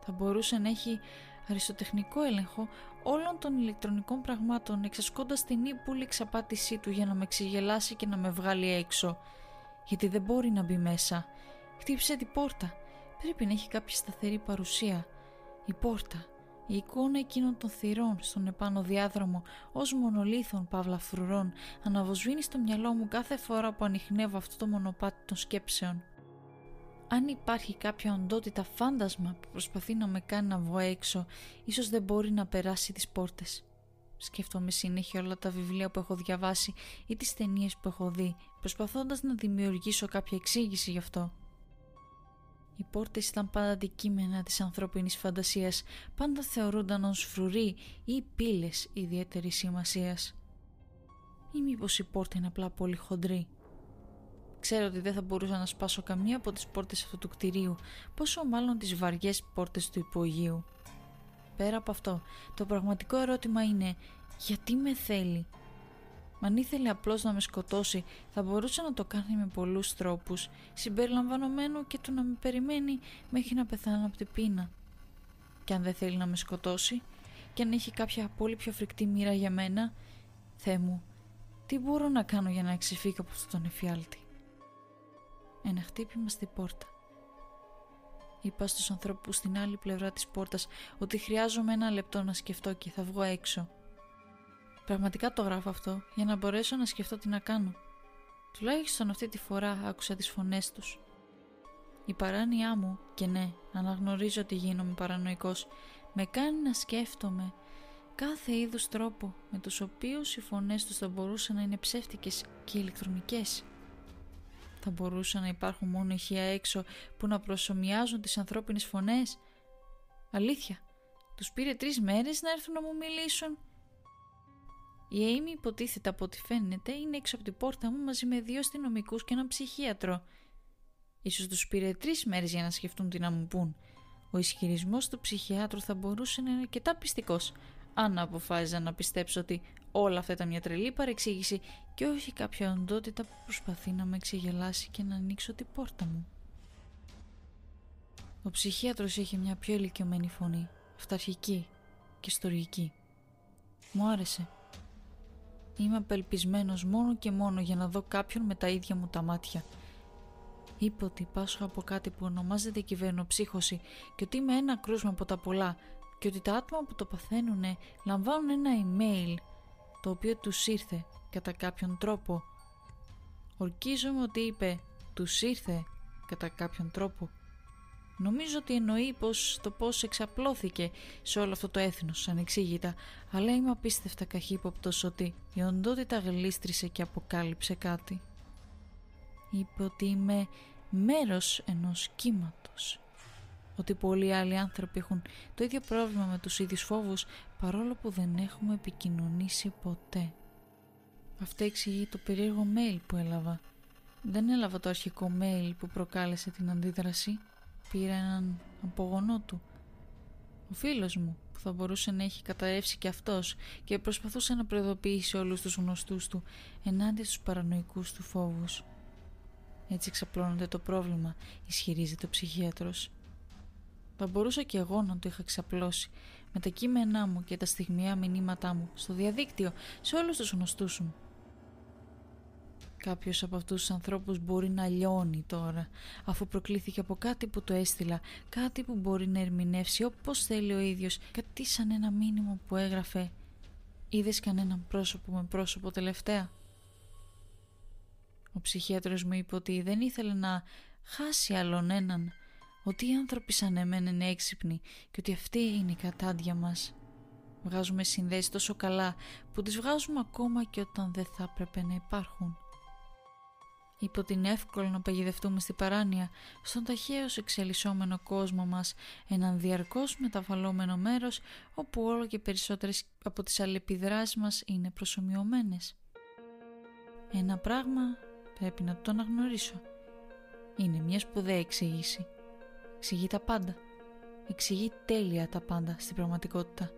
Θα μπορούσε να έχει αριστοτεχνικό έλεγχο όλων των ηλεκτρονικών πραγμάτων εξασκώντας την ύπουλη εξαπάτησή του για να με ξεγελάσει και να με βγάλει έξω. Γιατί δεν μπορεί να μπει μέσα. Χτύπησε την πόρτα. Πρέπει να έχει κάποια σταθερή παρουσία. Η πόρτα η εικόνα εκείνων των θυρών στον επάνω διάδρομο ως μονολίθων παύλα φρουρών αναβοσβήνει στο μυαλό μου κάθε φορά που ανοιχνεύω αυτό το μονοπάτι των σκέψεων. Αν υπάρχει κάποια οντότητα φάντασμα που προσπαθεί να με κάνει να βγω έξω, ίσως δεν μπορεί να περάσει τις πόρτες. Σκέφτομαι συνέχεια όλα τα βιβλία που έχω διαβάσει ή τις ταινίες που έχω δει, προσπαθώντας να δημιουργήσω κάποια εξήγηση γι' αυτό. Οι πόρτες ήταν πάντα αντικείμενα της ανθρώπινης φαντασίας, πάντα θεωρούνταν ως φρουροί ή πύλες ιδιαίτερης σημασίας. Ή μήπως η πόρτα είναι απλά πολύ χοντρή. Ξέρω ότι δεν θα μπορούσα να σπάσω καμία από τις πόρτες αυτού του κτηρίου, πόσο μάλλον τις βαριές πόρτες του υπογείου. Πέρα από αυτό, το πραγματικό ερώτημα είναι γιατί με θέλει; Μα αν ήθελε απλώς να με σκοτώσει θα μπορούσε να το κάνει με πολλούς τρόπους συμπεριλαμβανομένου και του να με περιμένει μέχρι να πεθάνω από την πείνα. Και αν δεν θέλει να με σκοτώσει και αν έχει κάποια πολύ πιο φρικτή μοίρα για μένα Θεέ μου, τι μπορώ να κάνω για να εξεφύγω από αυτόν τον εφιάλτη; Ένα χτύπημα στην πόρτα. Είπα στους ανθρώπους στην άλλη πλευρά της πόρτας ότι χρειάζομαι ένα λεπτό να σκεφτώ και θα βγω έξω. Πραγματικά το γράφω αυτό για να μπορέσω να σκεφτώ τι να κάνω. Τουλάχιστον αυτή τη φορά άκουσα τις φωνές τους. Η παράνοιά μου, και ναι, αναγνωρίζω ότι γίνομαι παρανοϊκός, με κάνει να σκέφτομαι κάθε είδους τρόπο με τους οποίους οι φωνές τους θα μπορούσαν να είναι ψεύτικες και ηλεκτρονικές. Θα μπορούσαν να υπάρχουν μόνο ηχεία έξω που να προσωμιάζουν τις ανθρώπινες φωνές; Αλήθεια, τους πήρε τρεις μέρες να έρθουν να μου μιλήσουν η Amy υποτίθεται από ό,τι φαίνεται είναι έξω από την πόρτα μου μαζί με δύο αστυνομικούς και έναν ψυχίατρο. Ίσως τους πήρε τρεις μέρες για να σκεφτούν τι να μου πούν. Ο ισχυρισμός του ψυχιάτρου θα μπορούσε να είναι αρκετά πιστικός, αν αποφάσιζα να πιστέψω ότι όλα αυτά ήταν μια τρελή παρεξήγηση και όχι κάποια οντότητα που προσπαθεί να με ξεγελάσει και να ανοίξω την πόρτα μου. Ο ψυχίατρος είχε μια πιο ηλικιωμένη φωνή, αυταρχική και ιστορική. Μου άρεσε Είμαι απελπισμένος μόνο και μόνο για να δω κάποιον με τα ίδια μου τα μάτια. Είπε ότι πάσχω από κάτι που ονομάζεται κυβερνοψύχωση και ότι είμαι ένα κρούσμα από τα πολλά και ότι τα άτομα που το παθαίνουν λαμβάνουν ένα email το οποίο τους ήρθε κατά κάποιον τρόπο. Ορκίζομαι ότι είπε «τους ήρθε» κατά κάποιον τρόπο. Νομίζω ότι εννοεί πως το πώς εξαπλώθηκε σε όλο αυτό το έθνος ανεξήγητα, αλλά είμαι απίστευτα καχύποπτος ότι η οντότητα γλίστρησε και αποκάλυψε κάτι. Είπε ότι είμαι μέρος ενός κύματος. Ότι πολλοί άλλοι άνθρωποι έχουν το ίδιο πρόβλημα με τους ίδιους φόβους παρόλο που δεν έχουμε επικοινωνήσει ποτέ. Αυτό εξηγεί το περίεργο mail που έλαβα. Δεν έλαβα το αρχικό mail που προκάλεσε την αντίδραση. Πήρα έναν απογονό του. Ο φίλος μου που θα μπορούσε να έχει καταρρεύσει και αυτός και προσπαθούσε να προειδοποιήσει όλους τους γνωστούς του ενάντια στους παρανοϊκούς του φόβους. Έτσι εξαπλώνεται το πρόβλημα, ισχυρίζεται ο ψυχίατρος. Θα μπορούσα και εγώ να το είχα ξαπλώσει με τα κείμενά μου και τα στιγμιαία μηνύματά μου στο διαδίκτυο σε όλους τους γνωστούς μου. Κάποιος από αυτούς τους ανθρώπους μπορεί να λιώνει τώρα αφού προκλήθηκε από κάτι που το έστειλα, κάτι που μπορεί να ερμηνεύσει όπως θέλει ο ίδιος, κάτι σαν ένα μήνυμα που έγραφε «Είδες κανέναν πρόσωπο με πρόσωπο τελευταία» Ο ψυχίατρος μου είπε ότι δεν ήθελε να χάσει άλλον έναν, ότι οι άνθρωποι σαν εμένα είναι έξυπνοι και ότι αυτή είναι η κατάντια μας. Βγάζουμε συνδέσεις τόσο καλά που τις βγάζουμε ακόμα και όταν δεν θα έπρεπε να υπάρχουν. Είπε ότι είναι εύκολο να παγιδευτούμε στη παράνοια, στον ταχαίως εξελισσόμενο κόσμο μας, έναν διαρκώς μεταβαλλόμενο μέρος όπου όλο και περισσότερες από τις αλληλεπιδράσεις μας είναι προσωμιωμένες. Ένα πράγμα Πρέπει να το αναγνωρίσω. Είναι μια σπουδαία εξήγηση. Εξηγεί τα πάντα. Εξηγεί τέλεια τα πάντα στην πραγματικότητα.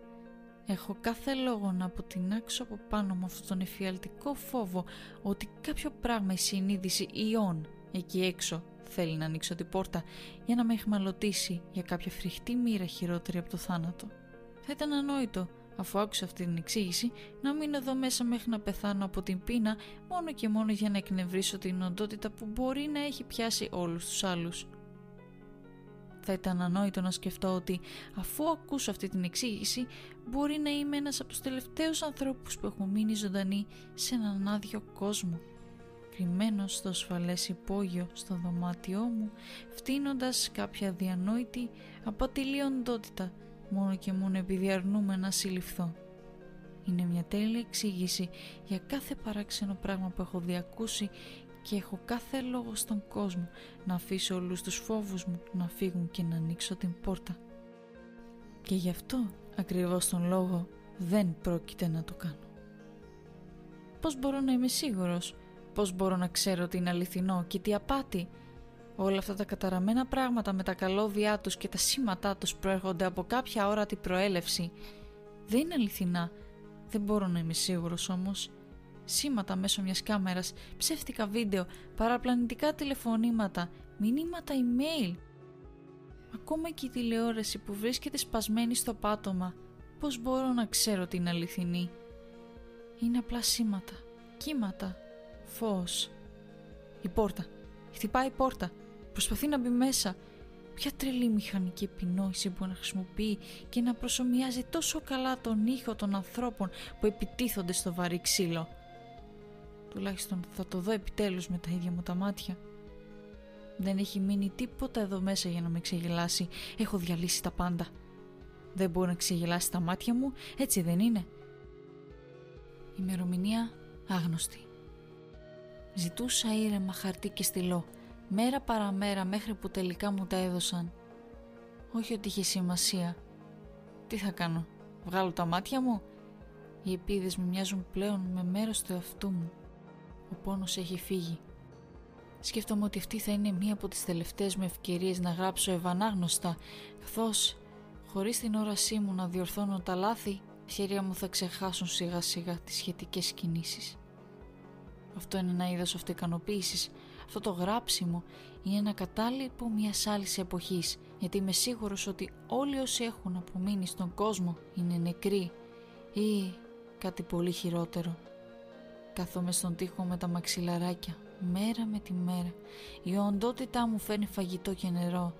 Έχω κάθε λόγο να αποτινάξω από πάνω μου αυτόν τον εφιαλτικό φόβο ότι κάποιο πράγμα η συνείδηση ιών εκεί έξω θέλει να ανοίξω την πόρτα για να με εχμαλωτήσει για κάποια φρικτή μοίρα χειρότερη από το θάνατο. Θα ήταν ανόητο αφού άκουσα αυτή την εξήγηση, να μείνω εδώ μέσα μέχρι να πεθάνω από την πείνα μόνο και μόνο για να εκνευρίσω την οντότητα που μπορεί να έχει πιάσει όλους τους άλλους. Θα ήταν ανόητο να σκεφτώ ότι αφού ακούσω αυτή την εξήγηση μπορεί να είμαι ένας από τους τελευταίους ανθρώπους που έχουν μείνει ζωντανοί σε έναν άδειο κόσμο. Κρυμμένος στο ασφαλές υπόγειο στο δωμάτιό μου, φτύνοντας κάποια διανόητη απατηλή οντότητα μόνο και μόνο επειδή αρνούμε να συλληφθώ. Είναι μια τέλεια εξήγηση για κάθε παράξενο πράγμα που έχω διακούσει και έχω κάθε λόγο στον κόσμο να αφήσω όλους τους φόβους μου να φύγουν και να ανοίξω την πόρτα. Και γι' αυτό ακριβώς τον λόγο δεν πρόκειται να το κάνω. Πώς μπορώ να είμαι σίγουρος, πώς μπορώ να ξέρω ότι είναι αληθινό και τι απάτη; Όλα αυτά τα καταραμένα πράγματα με τα καλώδια τους και τα σήματά τους προέρχονται από κάποια όρατη προέλευση. Δεν είναι αληθινά. Δεν μπορώ να είμαι σίγουρος όμως. Σήματα μέσω μιας κάμερας, ψεύτικα βίντεο, παραπλανητικά τηλεφωνήματα, μηνύματα email. Ακόμα και η τηλεόραση που βρίσκεται σπασμένη στο πάτωμα. Πώς μπορώ να ξέρω ότι είναι αληθινή; Είναι απλά σήματα, κύματα, φως. Η πόρτα. Χτυπάει η πόρτα. Προσπαθεί να μπει μέσα. Ποια τρελή μηχανική επινόηση μπορεί να χρησιμοποιεί και να προσωμιάζει τόσο καλά τον ήχο των ανθρώπων που επιτίθονται στο βαρύ ξύλο; Τουλάχιστον θα το δω επιτέλους με τα ίδια μου τα μάτια. Δεν έχει μείνει τίποτα εδώ μέσα για να με ξεγελάσει. Έχω διαλύσει τα πάντα. Δεν μπορεί να ξεγελάσει τα μάτια μου, έτσι δεν είναι. Ημερομηνία άγνωστη. Ζητούσα ήρεμα χαρτί και στυλό μέρα παραμέρα μέχρι που τελικά μου τα έδωσαν. Όχι ότι είχε σημασία. Τι θα κάνω, βγάλω τα μάτια μου; Οι επίδες μου μοιάζουν πλέον με μέρος του εαυτού μου. Ο πόνος έχει φύγει. Σκέφτομαι ότι αυτή θα είναι μία από τις τελευταίες μου ευκαιρίες να γράψω ευανάγνωστα, καθώς χωρίς την όρασή μου να διορθώνω τα λάθη, χέρια μου θα ξεχάσουν σιγά σιγά τις σχετικές κινήσεις. Αυτό είναι ένα είδος αυτοικανοποίησης αυτό το γράψιμο είναι ένα κατάλοιπο μιας άλλης εποχής, γιατί είμαι σίγουρος ότι όλοι όσοι έχουν απομείνει στον κόσμο είναι νεκροί ή κάτι πολύ χειρότερο. Κάθομαι στον τοίχο με τα μαξιλαράκια, μέρα με τη μέρα. Η οντότητά μου φέρνει φαγητό και νερό.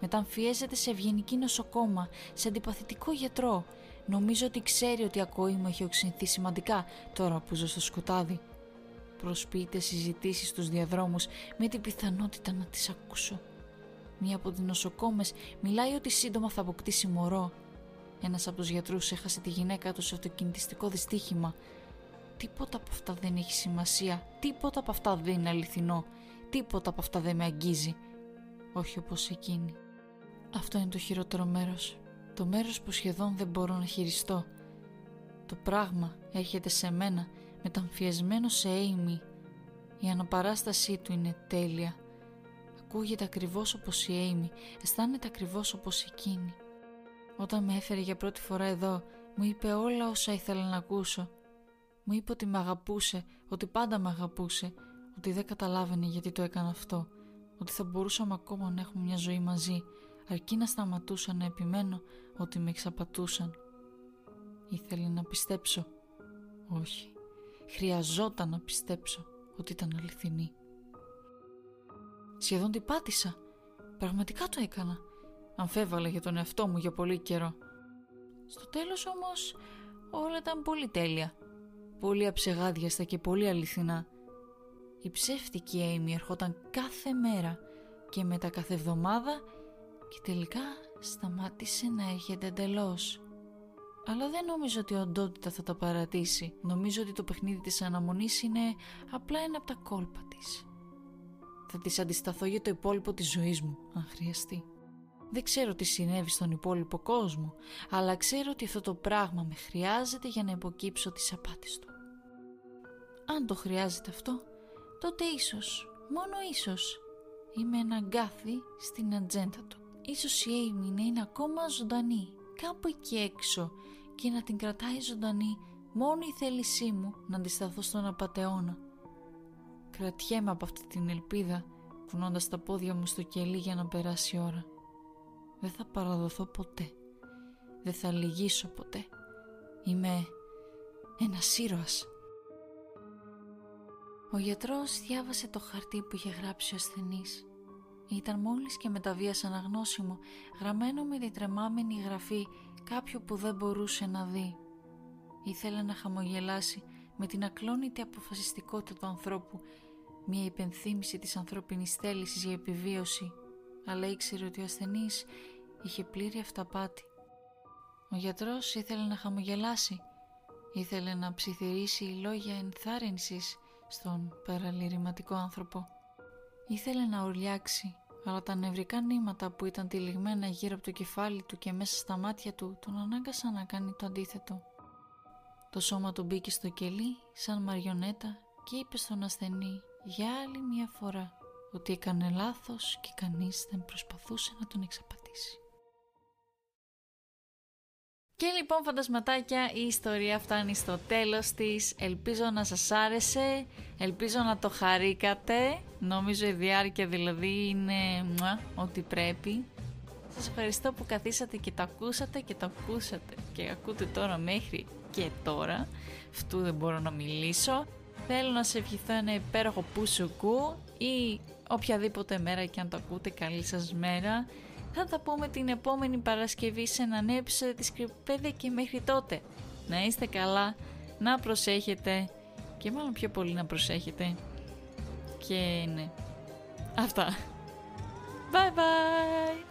Μεταμφιέζεται σε ευγενική νοσοκόμα, σε αντιπαθητικό γιατρό. Νομίζω ότι ξέρει ότι η ακοή μου έχει οξυνθεί σημαντικά τώρα που ζω στο σκοτάδι. Προσποιείται συζητήσεις στους διαδρόμους με την πιθανότητα να τις ακούσω. Μία από τις νοσοκόμες μιλάει ότι σύντομα θα αποκτήσει μωρό. Ένας από τους γιατρούς έχασε τη γυναίκα του σε αυτοκινητιστικό δυστύχημα. Τίποτα από αυτά δεν έχει σημασία. Τίποτα από αυτά δεν είναι αληθινό. Τίποτα από αυτά δεν με αγγίζει. Όχι όπως εκείνη. Αυτό είναι το χειρότερο μέρος. Το μέρος που σχεδόν δεν μπορώ να χειριστώ. Το πράγμα έρχεται σε μένα μεταμφιεσμένο σε Amy. Η αναπαράστασή του είναι τέλεια. Ακούγεται ακριβώς όπως η Amy, αισθάνεται ακριβώς όπως εκείνη. Όταν με έφερε για πρώτη φορά εδώ, μου είπε όλα όσα ήθελα να ακούσω. Μου είπε ότι με αγαπούσε, ότι πάντα με αγαπούσε, ότι δεν καταλάβαινε γιατί το έκανα αυτό, ότι θα μπορούσαμε ακόμα να έχουμε μια ζωή μαζί, αρκεί να σταματούσα να επιμένω ότι με εξαπατούσαν. Ήθελε να πιστέψω. Όχι. Χρειαζόταν να πιστέψω ότι ήταν αληθινή. Σχεδόν την πάτησα. Πραγματικά το έκανα. Αμφέβαλα για τον εαυτό μου για πολύ καιρό. Στο τέλος όμως όλα ήταν πολύ τέλεια. Πολύ αψεγάδιαστα και πολύ αληθινά. Η ψεύτικη Amy ερχόταν κάθε μέρα και μετά κάθε εβδομάδα και τελικά σταμάτησε να έρχεται εντελώς. Αλλά δεν νομίζω ότι η οντότητα θα τα παρατήσει. Νομίζω ότι το παιχνίδι της αναμονής είναι απλά ένα από τα κόλπα της. Θα της αντισταθώ για το υπόλοιπο της ζωής μου, αν χρειαστεί. Δεν ξέρω τι συνέβη στον υπόλοιπο κόσμο, αλλά ξέρω ότι αυτό το πράγμα με χρειάζεται για να υποκύψω τις απάτες του. Αν το χρειάζεται αυτό, τότε ίσως, μόνο ίσως, είμαι ένα γκάθι στην ατζέντα του. Ίσως η Amy να είναι ακόμα ζωντανή, κάπου εκεί έξω και να την κρατάει ζωντανή μόνο η θέλησή μου να αντισταθώ στον απατεώνα. Κρατιέμαι από αυτή την ελπίδα, κουνώντας τα πόδια μου στο κελί για να περάσει η ώρα. Δεν θα παραδοθώ ποτέ. Δεν θα λυγίσω ποτέ. Είμαι ένας ήρωας. Ο γιατρός διάβασε το χαρτί που είχε γράψει ο ασθενής. Ήταν μόλις και μεταβίας αναγνώσιμο, γραμμένο με διτρεμάμενη γραφή κάποιου που δεν μπορούσε να δει. Ήθελε να χαμογελάσει με την ακλόνητη αποφασιστικότητα του ανθρώπου, μια υπενθύμηση της ανθρώπινης θέλησης για επιβίωση, αλλά ήξερε ότι ο ασθενής είχε πλήρη αυταπάτη. Ο γιατρός ήθελε να χαμογελάσει, ήθελε να ψιθυρίσει λόγια ενθάρρυνσης στον παραλυρηματικό άνθρωπο. Ήθελε να ουρλιάξει, αλλά τα νευρικά νήματα που ήταν τυλιγμένα γύρω από το κεφάλι του και μέσα στα μάτια του τον ανάγκασαν να κάνει το αντίθετο. Το σώμα του μπήκε στο κελί σαν μαριονέτα και είπε στον ασθενή για άλλη μια φορά ότι έκανε λάθος και κανείς δεν προσπαθούσε να τον εξαπατήσει. Και λοιπόν φαντασματάκια η ιστορία φτάνει στο τέλος της. Ελπίζω να σας άρεσε, ελπίζω να το χαρήκατε. Νομίζω η διάρκεια δηλαδή είναι μουα, ό,τι πρέπει. Σας ευχαριστώ που καθίσατε και το ακούσατε και το ακούσατε και ακούτε τώρα μέχρι και τώρα. Αυτού δεν μπορώ να μιλήσω. Θέλω να σε ευχηθώ ένα υπέροχο πουσουκού ή οποιαδήποτε μέρα και αν το ακούτε καλή σας μέρα. Θα τα πούμε την επόμενη Παρασκευή σε ένα νέο επεισόδιο της Κρυπέδια και μέχρι τότε. Να είστε καλά, να προσέχετε και μάλλον πιο πολύ να προσέχετε. Και ναι, αυτά. Bye bye!